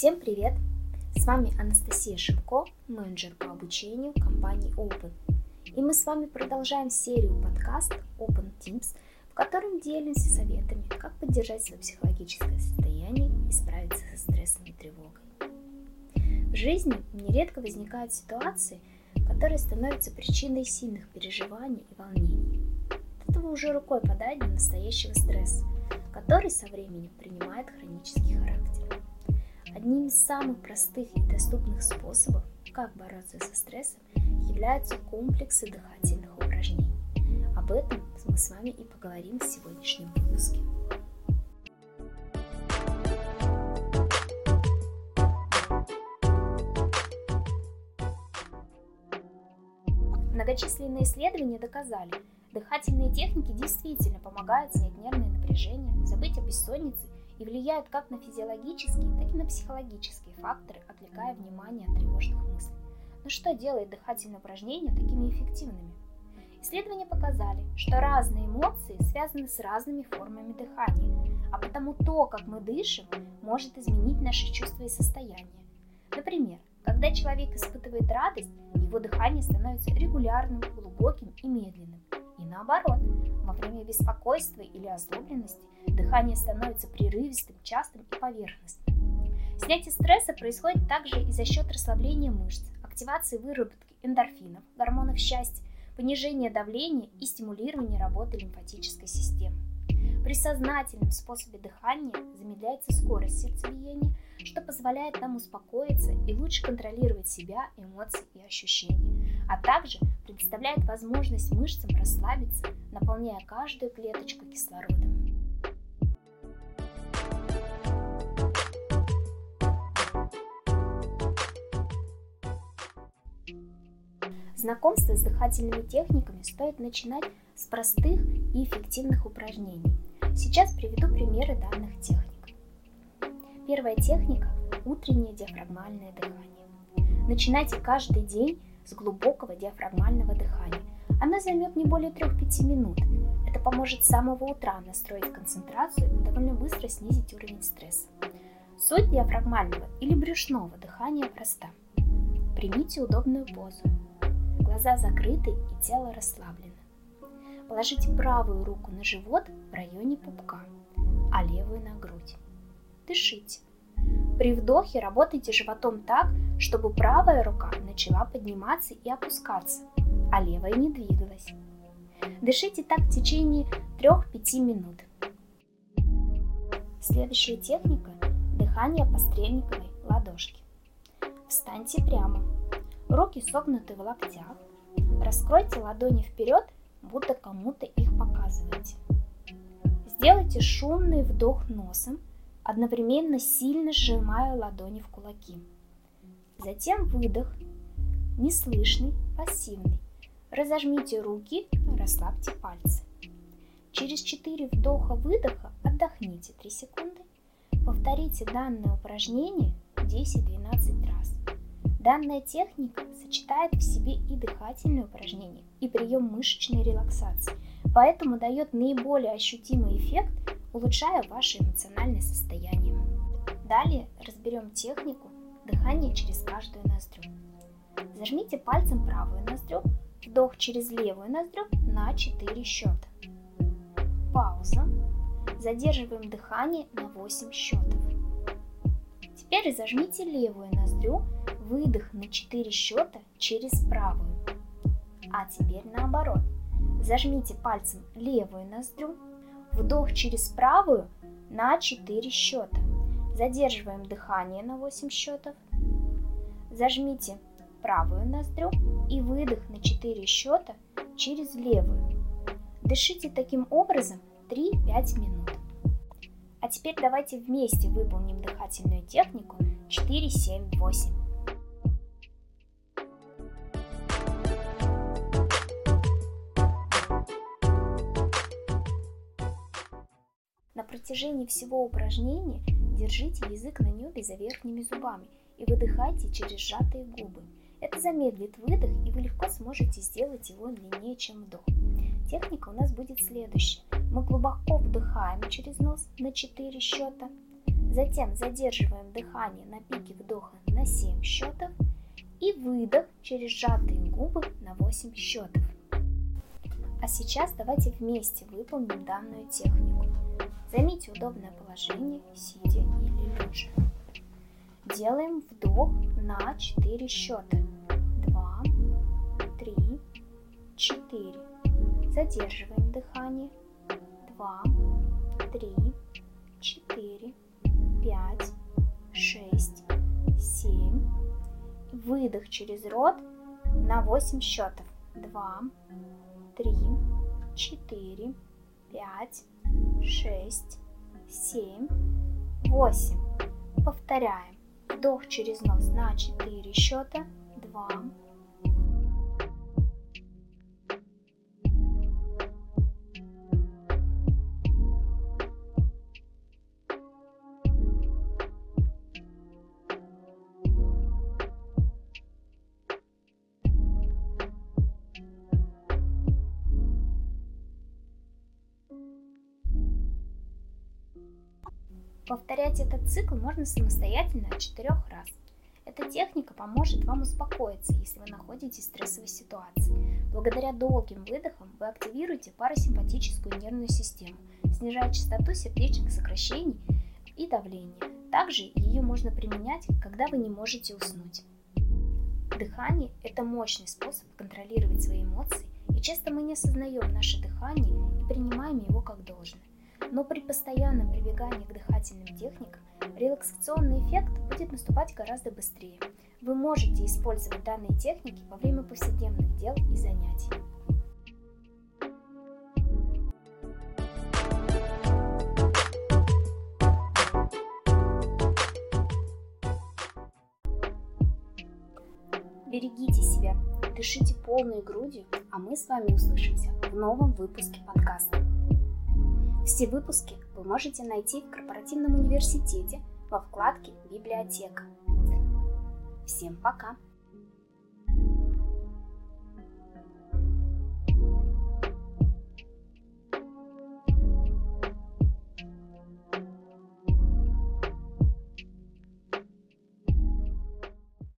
Всем привет! С вами Анастасия Шимко, менеджер по обучению компании Open. И мы с вами продолжаем серию подкаст Open Teams, в котором делимся советами, как поддержать свое психологическое состояние и справиться со стрессом и тревогой. В жизни нередко возникают ситуации, которые становятся причиной сильных переживаний и волнений. От этого уже рукой подать до настоящего стресса, который со временем принимает хронический характер. Одним из самых простых и доступных способов, как бороться со стрессом, являются комплексы дыхательных упражнений. Об этом мы с вами и поговорим в сегодняшнем выпуске. Многочисленные исследования доказали, дыхательные техники действительно помогают снять нервное напряжение, забыть о бессоннице и влияют как на физиологические, так и на психологические факторы, отвлекая внимание от тревожных мыслей. Но что делает дыхательные упражнения такими эффективными? Исследования показали, что разные эмоции связаны с разными формами дыхания, а потому то, как мы дышим, может изменить наши чувства и состояние. Например, когда человек испытывает радость, его дыхание становится регулярным, глубоким и медленным. Наоборот, во время беспокойства или озлобленности дыхание становится прерывистым, частым и поверхностным. Снятие стресса происходит также и за счет расслабления мышц, активации выработки эндорфинов, гормонов счастья, понижения давления и стимулирования работы лимфатической системы. При сознательном способе дыхания замедляется скорость сердцебиения, что позволяет нам успокоиться и лучше контролировать себя, эмоции и ощущения, а также предоставляет возможность мышцам расслабиться, наполняя каждую клеточку кислородом. Знакомство с дыхательными техниками стоит начинать с простых и эффективных упражнений. Сейчас приведу примеры данных техник. Первая техника – утреннее диафрагмальное дыхание. Начинайте каждый день с глубокого диафрагмального дыхания. Она займет не более 3-5 минут. Это поможет с самого утра настроить концентрацию и довольно быстро снизить уровень стресса. Суть диафрагмального или брюшного дыхания проста. Примите удобную позу глаза закрыты и тело расслаблено. Положите правую руку на живот в районе пупка, а левую на грудь. Дышите. При вдохе работайте животом так, чтобы правая рука начала подниматься и опускаться, а левая не двигалась. Дышите так в течение 3-5 минут. Следующая техника – дыхание по стрельниковой ладошке. Встаньте прямо, руки согнуты в локтях, раскройте ладони вперед, будто кому-то их показываете. Сделайте шумный вдох носом, одновременно сильно сжимая ладони в кулаки. Затем выдох, неслышный, пассивный. Разожмите руки, расслабьте пальцы. Через 4 вдоха-выдоха отдохните 3 секунды. Повторите данное упражнение 10-12 раз. Данная техника сочетает в себе и дыхательные упражнения, и прием мышечной релаксации, поэтому дает наиболее ощутимый эффект, улучшая ваше эмоциональное состояние. Далее разберем технику дыхания через каждую ноздрю. Зажмите пальцем правую ноздрю, вдох через левую ноздрю на 4 счета. Пауза. Задерживаем дыхание на 8 счетов. Теперь зажмите левую ноздрю выдох на 4 счета через правую. А теперь наоборот. Зажмите пальцем левую ноздрю, вдох через правую на 4 счета. Задерживаем дыхание на 8 счетов. Зажмите правую ноздрю и выдох на 4 счета через левую. Дышите таким образом 3-5 минут. А теперь давайте вместе выполним дыхательную технику 4-7-8. На протяжении всего упражнения держите язык на небе за верхними зубами и выдыхайте через сжатые губы. Это замедлит выдох, и вы легко сможете сделать его длиннее, чем вдох. Техника у нас будет следующая. Мы глубоко вдыхаем через нос на 4 счета, Затем задерживаем дыхание на пике вдоха на 7 счетов и выдох через сжатые губы на 8 счетов. А сейчас давайте вместе выполним данную технику. Займите удобное положение, сидя или лежа. Делаем вдох на 4 счета. 2, 3, 4. Задерживаем дыхание. 2, 3, 4, 5, 6, 7. Выдох через рот на 8 счетов. 2, 3, 4, 5, 6, 7, 8. Повторяем. Вдох через нос на 4 счета. 2, Повторять этот цикл можно самостоятельно от четырех раз. Эта техника поможет вам успокоиться, если вы находитесь в стрессовой ситуации. Благодаря долгим выдохам вы активируете парасимпатическую нервную систему, снижая частоту сердечных сокращений и давления. Также ее можно применять, когда вы не можете уснуть. Дыхание – это мощный способ контролировать свои эмоции, и часто мы не осознаем наше дыхание и принимаем его как должное. Но при постоянном прибегании к дыхательным техникам релаксационный эффект будет наступать гораздо быстрее. Вы можете использовать данные техники во время повседневных дел и занятий. Берегите себя, дышите полной грудью, а мы с вами услышимся в новом выпуске подкаста. Все выпуски вы можете найти в корпоративном университете во вкладке «Библиотека». Всем пока!